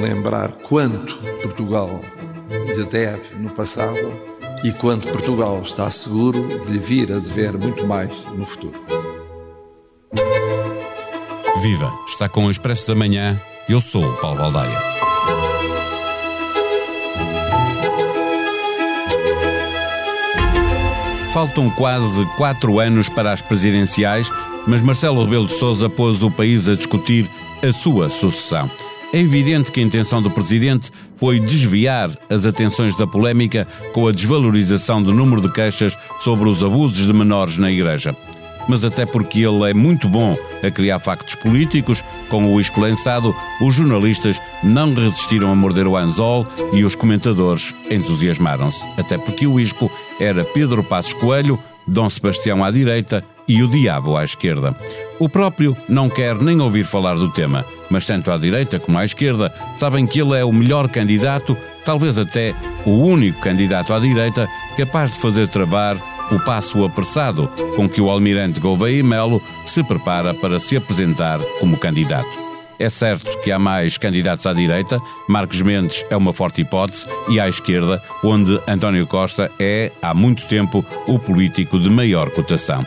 lembrar quanto Portugal lhe deve no passado e quanto Portugal está seguro de vir a dever muito mais no futuro. Viva! Está com o Expresso da Manhã. Eu sou o Paulo Baldaia. Faltam quase quatro anos para as presidenciais, mas Marcelo Rebelo de Sousa pôs o país a discutir a sua sucessão. É evidente que a intenção do presidente foi desviar as atenções da polémica com a desvalorização do número de queixas sobre os abusos de menores na Igreja. Mas até porque ele é muito bom a criar factos políticos, com o isco lançado, os jornalistas não resistiram a morder o anzol e os comentadores entusiasmaram-se, até porque o isco era Pedro Passos Coelho, Dom Sebastião à direita e o diabo à esquerda. O próprio não quer nem ouvir falar do tema, mas tanto à direita como à esquerda sabem que ele é o melhor candidato, talvez até o único candidato à direita capaz de fazer travar o passo apressado com que o almirante Gouveia Melo se prepara para se apresentar como candidato. É certo que há mais candidatos à direita, Marcos Mendes é uma forte hipótese, e à esquerda, onde António Costa é, há muito tempo, o político de maior cotação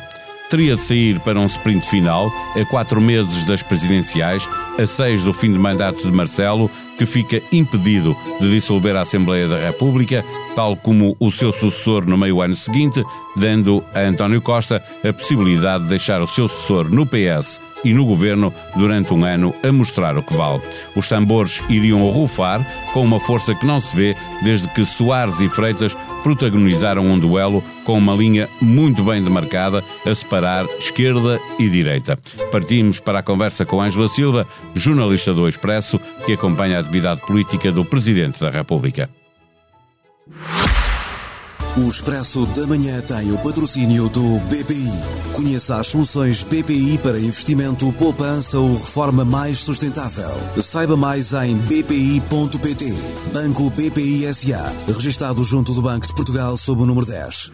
teria de sair para um sprint final a quatro meses das presidenciais, a seis do fim de mandato de Marcelo, que fica impedido de dissolver a Assembleia da República, tal como o seu sucessor no meio ano seguinte, dando a António Costa a possibilidade de deixar o seu sucessor no PS e no governo durante um ano a mostrar o que vale. Os tambores iriam rufar com uma força que não se vê desde que Soares e Freitas protagonizaram um duelo com uma linha muito bem demarcada a separar esquerda e direita. Partimos para a conversa com Ângela Silva, jornalista do Expresso, que acompanha a atividade política do Presidente da República. O Expresso da Manhã tem o patrocínio do BPI. Conheça as soluções BPI para investimento, poupança ou reforma mais sustentável. Saiba mais em bpi.pt. Banco BPI SA. Registado junto do Banco de Portugal sob o número 10.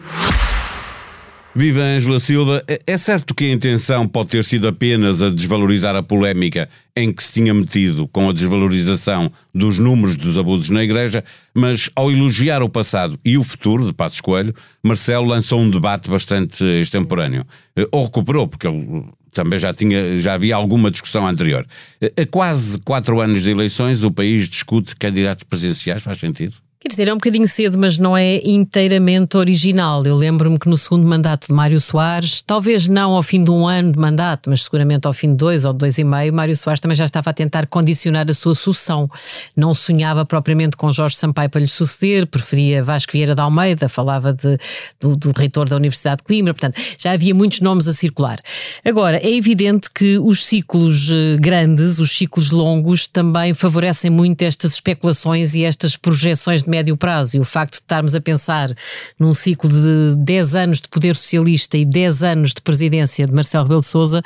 Viva Ângela Silva. É, é certo que a intenção pode ter sido apenas a desvalorizar a polémica em que se tinha metido com a desvalorização dos números dos abusos na Igreja, mas ao elogiar o passado e o futuro de Passos Coelho, Marcelo lançou um debate bastante extemporâneo. Eh, ou recuperou, porque ele também já, tinha, já havia alguma discussão anterior. Eh, a quase quatro anos de eleições, o país discute candidatos presidenciais, faz sentido? Quer dizer, é um bocadinho cedo, mas não é inteiramente original. Eu lembro-me que no segundo mandato de Mário Soares, talvez não ao fim de um ano de mandato, mas seguramente ao fim de dois ou dois e meio, Mário Soares também já estava a tentar condicionar a sua sucessão. Não sonhava propriamente com Jorge Sampaio para lhe suceder, preferia Vasco Vieira de Almeida, falava de, do, do reitor da Universidade de Coimbra, portanto, já havia muitos nomes a circular. Agora, é evidente que os ciclos eh, grandes, os ciclos longos, também favorecem muito estas especulações e estas projeções de médio prazo e o facto de estarmos a pensar num ciclo de 10 anos de poder socialista e 10 anos de presidência de Marcelo Rebelo de Sousa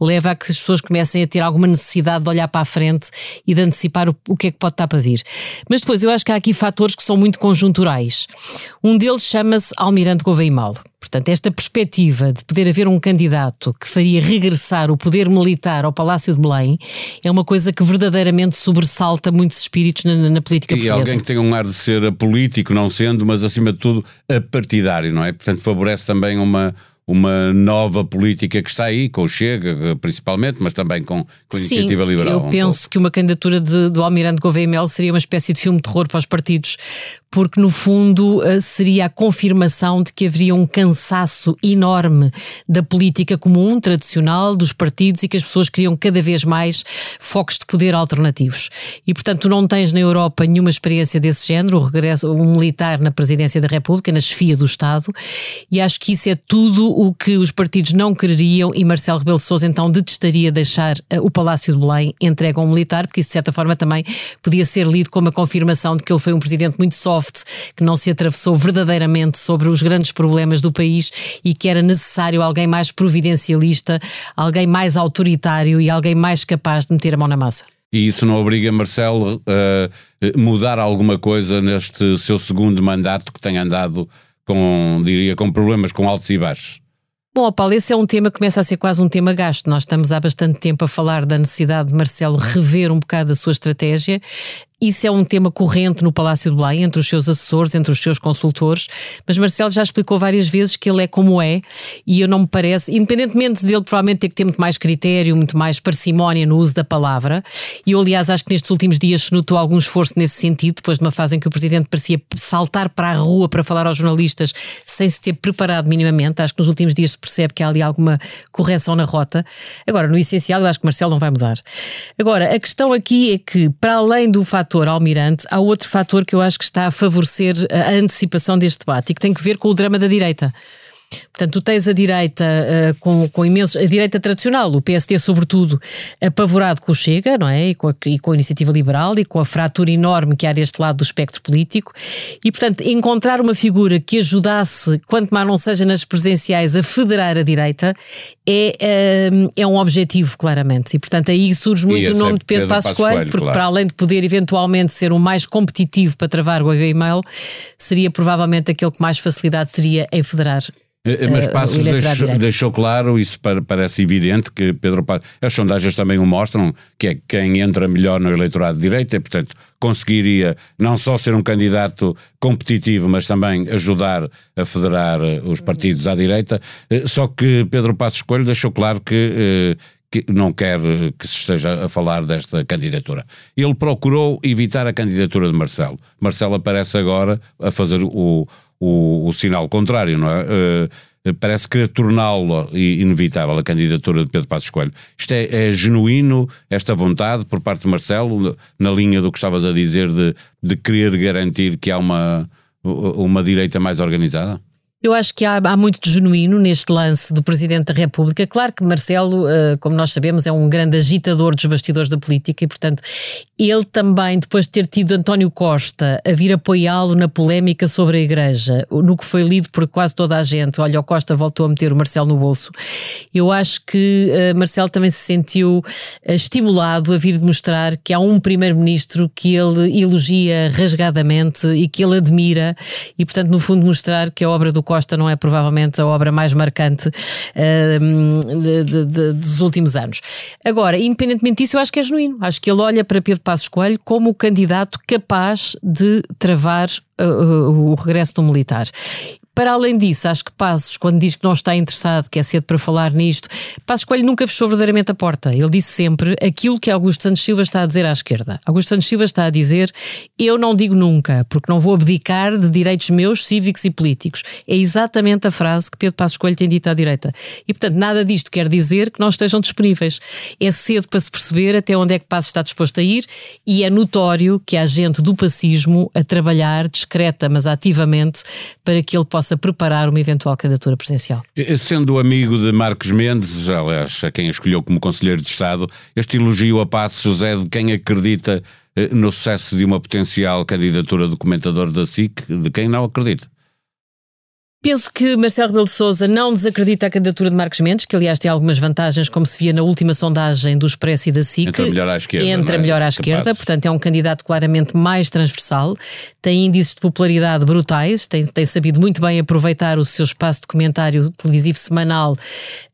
leva a que as pessoas comecem a ter alguma necessidade de olhar para a frente e de antecipar o, o que é que pode estar para vir. Mas depois eu acho que há aqui fatores que são muito conjunturais. Um deles chama-se Almirante Gouveia Mal. Portanto, esta perspectiva de poder haver um candidato que faria regressar o poder militar ao Palácio de Belém é uma coisa que verdadeiramente sobressalta muitos espíritos na, na política e portuguesa. E alguém que tem um ar de ser político, não sendo, mas acima de tudo partidário, não é? Portanto, favorece também uma uma nova política que está aí, com o Chega, principalmente, mas também com, com a Sim, iniciativa liberal. Eu penso que uma candidatura de, do Almirante Gouveia Mel seria uma espécie de filme de terror para os partidos, porque no fundo eh, seria a confirmação de que haveria um cansaço enorme da política comum, tradicional, dos partidos e que as pessoas queriam cada vez mais focos de poder alternativos. E portanto, tu não tens na Europa nenhuma experiência desse género, o regresso, um militar na presidência da República, na chefia do Estado, e acho que isso é tudo o que os partidos não quereriam e Marcelo Rebelo Sousa então detestaria deixar uh, o Palácio de Belém entregue a um militar, porque isso de certa forma também podia ser lido como a confirmação de que ele foi um presidente muito soft, que não se atravessou verdadeiramente sobre os grandes problemas do país e que era necessário alguém mais providencialista, alguém mais autoritário e alguém mais capaz de meter a mão na massa. E isso não obriga Marcelo a mudar alguma coisa neste seu segundo mandato que tem andado com, diria, com problemas com altos e baixos? Bom, Paulo, esse é um tema que começa a ser quase um tema gasto. Nós estamos há bastante tempo a falar da necessidade de Marcelo rever um bocado a sua estratégia isso é um tema corrente no Palácio de Belém, entre os seus assessores, entre os seus consultores, mas Marcelo já explicou várias vezes que ele é como é, e eu não me parece, independentemente dele provavelmente ter que ter muito mais critério, muito mais parcimónia no uso da palavra, e eu, aliás, acho que nestes últimos dias se notou algum esforço nesse sentido, depois de uma fase em que o Presidente parecia saltar para a rua para falar aos jornalistas sem se ter preparado minimamente. Acho que nos últimos dias se percebe que há ali alguma correção na rota. Agora, no essencial, eu acho que Marcelo não vai mudar. Agora, a questão aqui é que, para além do fato fator almirante, há outro fator que eu acho que está a favorecer a antecipação deste debate e que tem que ver com o drama da direita. Portanto, tu tens a direita uh, com, com imensos. A direita tradicional, o PSD, sobretudo, apavorado com o Chega, não é? E com, a, e com a iniciativa liberal e com a fratura enorme que há deste lado do espectro político. E, portanto, encontrar uma figura que ajudasse, quanto mais não seja nas presidenciais, a federar a direita é, uh, é um objetivo, claramente. E, portanto, aí surge muito o nome de Pedro, Pedro Passos Coelho, porque, claro. para além de poder eventualmente ser o mais competitivo para travar o e-mail, seria provavelmente aquele que mais facilidade teria em federar mas eh, Passos deixou, deixou, claro, isso parece evidente, que Pedro Passos, as sondagens também o mostram, que é quem entra melhor no eleitorado de direita e, portanto, conseguiria não só ser um candidato competitivo, mas também ajudar a federar os partidos à direita. Só que Pedro Passos Coelho deixou claro que que não quer que se esteja a falar desta candidatura. Ele procurou evitar a candidatura de Marcelo. Marcelo aparece agora a fazer o, o, o sinal contrário, não é? Uh, parece querer torná-lo inevitável a candidatura de Pedro Passos Coelho. Isto é, é, genuíno, esta vontade por parte de Marcelo, na linha do que estavas a dizer de, de querer garantir que há uma, uma direita mais organizada? Eu acho que há, há, muito de genuíno neste lance do Presidente da República. Claro que Marcelo, uh, como nós sabemos, é um grande agitador dos bastidores da política e, portanto, ele também, depois de ter tido António Costa a vir apoiá-lo na polémica sobre a Igreja, no que foi lido por quase toda a gente, olha, o Costa voltou a meter o Marcelo no bolso. Eu acho que uh, Marcelo também se sentiu uh, estimulado a vir demonstrar que há um Primeiro-Ministro que ele elogia rasgadamente e que ele admira e, portanto, no fundo, mostrar que a obra do Costa não é provavelmente a obra mais marcante uh, de, de, de, dos últimos anos. Agora, independentemente disso, eu acho que é genuíno. Acho que ele olha para Pedro Passos Coelho como o candidato capaz de travar uh, o regresso do militar. Para além disso, acho que Passos, quando diz que não está interessado, que é cedo para falar nisto, Passos Coelho nunca fechou verdadeiramente a porta. Ele disse sempre aquilo que Augusto Santos Silva está a dizer à esquerda. Augusto Santos Silva está a dizer: eu não digo nunca, porque não vou abdicar de direitos meus cívicos e políticos. É exatamente a frase que Pedro Passos Coelho tem dito à direita. E, portanto, nada disto quer dizer que não estejam disponíveis. É cedo para se perceber até onde é que Passos está disposto a ir e é notório que há gente do pacismo a trabalhar discreta, mas ativamente, para que ele possa possa preparar uma eventual candidatura presidencial. Sendo amigo de Marcos Mendes, aliás, a quem escolheu como Conselheiro de Estado, este elogio a Passos é de quem acredita eh, no sucesso de uma potencial candidatura do comentador da SIC, de quem não acredita. Penso que Marcelo Rebelo de Sousa não desacredita a candidatura de Marcos Mendes, que aliás tem algumas vantagens, como se via na última sondagem do Expresso e da SIC. Entra melhor à esquerda. Entra é? melhor à esquerda, portanto é um candidato claramente mais transversal, tem índices de popularidade brutais, tem, tem sabido muito bem aproveitar o seu espaço de comentário televisivo semanal,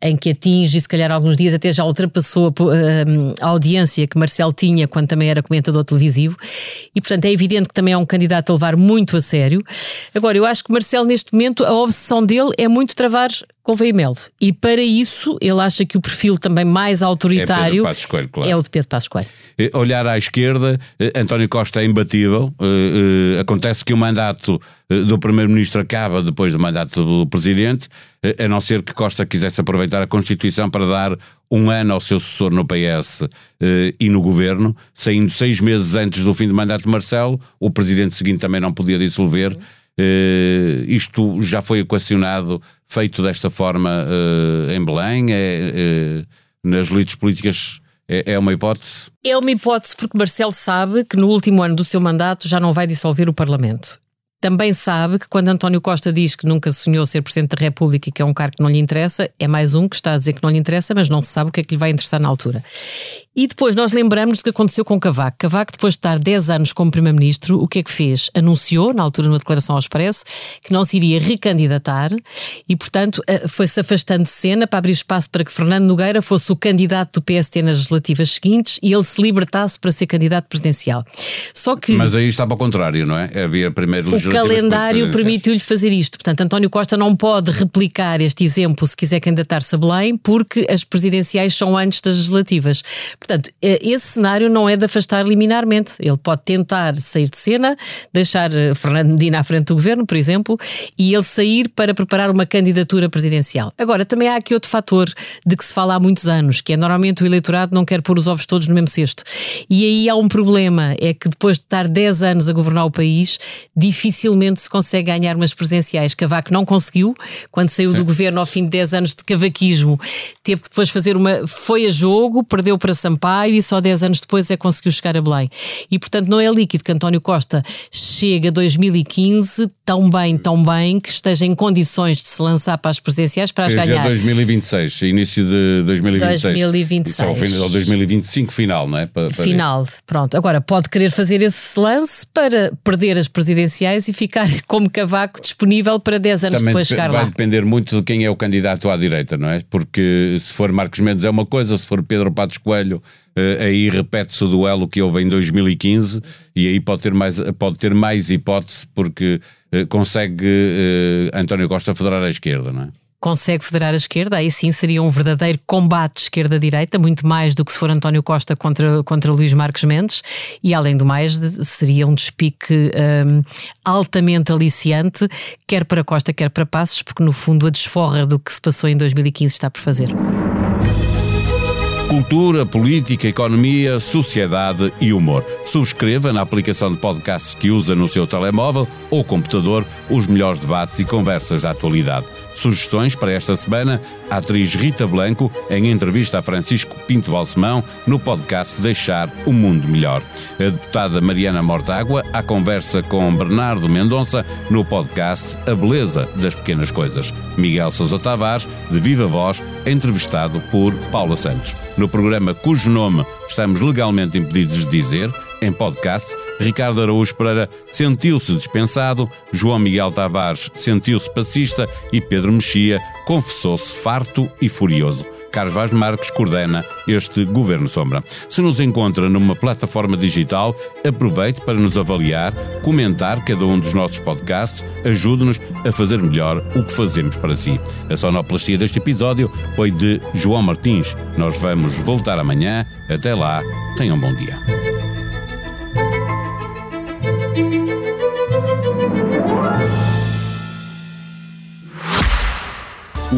em que atinge, se calhar alguns dias até já ultrapassou a, a audiência que Marcelo tinha quando também era comentador televisivo, e portanto é evidente que também é um candidato a levar muito a sério. Agora, eu acho que Marcelo neste momento a obsessão dele é muito travar com Veimelo. E para isso, ele acha que o perfil também mais autoritário é, Coelho, claro. é o de Pedro Passos Coelho. Eh, olhar à esquerda, eh, António Costa é imbatível. Eh, acontece que o mandato do Primeiro-Ministro acaba depois do mandato do Presidente, a não ser que Costa quisesse aproveitar a Constituição para dar um ano ao seu sucessor no PS e no Governo, saindo seis meses antes do fim do mandato de Marcelo, o Presidente seguinte também não podia dissolver. Uh, isto já foi equacionado, feito desta forma uh, em Belém, é, uh, nas elites políticas é, é, uma hipótese? É uma hipótese porque Marcelo sabe que no último ano do seu mandato já não vai dissolver o Parlamento também sabe que quando António Costa diz que nunca sonhou ser Presidente da República e que é um cargo que não lhe interessa, é mais um que está a dizer que não lhe interessa, mas não se sabe o que é que lhe vai interessar na altura. E depois nós lembramos do que aconteceu com Cavaco. Cavaco, depois de estar 10 anos como Primeiro-Ministro, o que é que fez? Anunciou, na altura numa declaração ao Expresso, que não se iria recandidatar e, portanto, eh, foi-se afastando de cena para abrir espaço para que Fernando Nogueira fosse o candidato do PST nas legislativas seguintes e ele se libertasse para ser candidato presidencial. Só que... Mas aí estava ao contrário, não é? Havia primeiro O calendário permitiu-lhe fazer isto. Portanto, António Costa não pode replicar este exemplo se quiser candidatar-se a Belém, porque as presidenciais são antes das legislativas. Portanto, eh, esse cenário não é de afastar liminarmente. Ele pode tentar sair de cena, deixar eh, Fernando Medina à frente do governo, por exemplo, e ele sair para preparar uma candidatura presidencial. Agora, também há aqui outro fator de que se fala há muitos anos, que é normalmente o eleitorado não quer pôr os ovos todos no mesmo cesto. E aí há um problema, é que depois de estar 10 anos a governar o país, dificilmente se consegue ganhar umas presidenciais. Cavaco não conseguiu, quando saiu do governo ao fim de 10 anos de cavaquismo, teve que depois fazer uma. Foi a jogo, perdeu para Sampaio e só 10 anos depois é que conseguiu chegar a Belém. E portanto não é líquido que António Costa chega a 2015 tão bem, tão bem, que esteja em condições de se lançar para as presidenciais para as ganhar. 2026, início de 2026. 2026. Isso ao, fim, ao 2025 final, não é? Para, para final, pronto. Agora pode querer fazer esse lance para perder as presidenciais e ficar como cavaco disponível para 10 anos Também depois chegar vai lá. Vai depender muito de quem é o candidato à direita, não é? Porque se for Marcos Mendes é uma coisa, se for Pedro Patos Coelho Uh, aí repete-se o duelo que houve em 2015 e aí pode ter mais, pode ter mais hipótese porque uh, consegue uh, António Costa federar à esquerda, não é? consegue federar a esquerda, aí sim seria um verdadeiro combate esquerda-direita, muito mais do que se for António Costa contra, contra Luís Marques Mendes, e além do mais, seria um despique um, altamente aliciante, quer para Costa, quer para Passos, porque no fundo a desforra do que se passou em 2015 está por fazer. Cultura, política, economia, sociedade e humor. Subscreva na aplicação de podcasts que usa no seu telemóvel ou computador os melhores debates e conversas da atualidade. Sugestões para esta semana: a atriz Rita Blanco em entrevista a Francisco Pinto Balsemão no podcast Deixar o Mundo Melhor. A deputada Mariana Mortágua à conversa com Bernardo Mendonça no podcast A Beleza das Pequenas Coisas. Miguel Sousa Tavares, de Viva Voz, entrevistado por Paula Santos. No programa cujo nome estamos legalmente impedidos de dizer, em podcast, Ricardo Araújo Pereira sentiu-se dispensado, João Miguel Tavares sentiu-se passista e Pedro Mexia confessou-se farto e furioso. Carlos Vaz Marques coordena este Governo Sombra. Se nos encontra numa plataforma digital, aproveite para nos avaliar, comentar cada um dos nossos podcasts, ajude-nos a fazer melhor o que fazemos para si. A sonoplastia deste episódio foi de João Martins. Nós vamos voltar amanhã. Até lá, tenham um bom dia.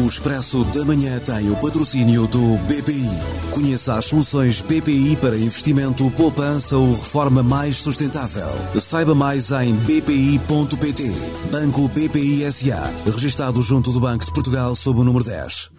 O Expresso da Manhã tem o patrocínio do BPI. Conheça as soluções BPI para investimento, poupança ou reforma mais sustentável. Saiba mais em bpi.pt. Banco BPI SA. Registado junto do Banco de Portugal sob o número 10.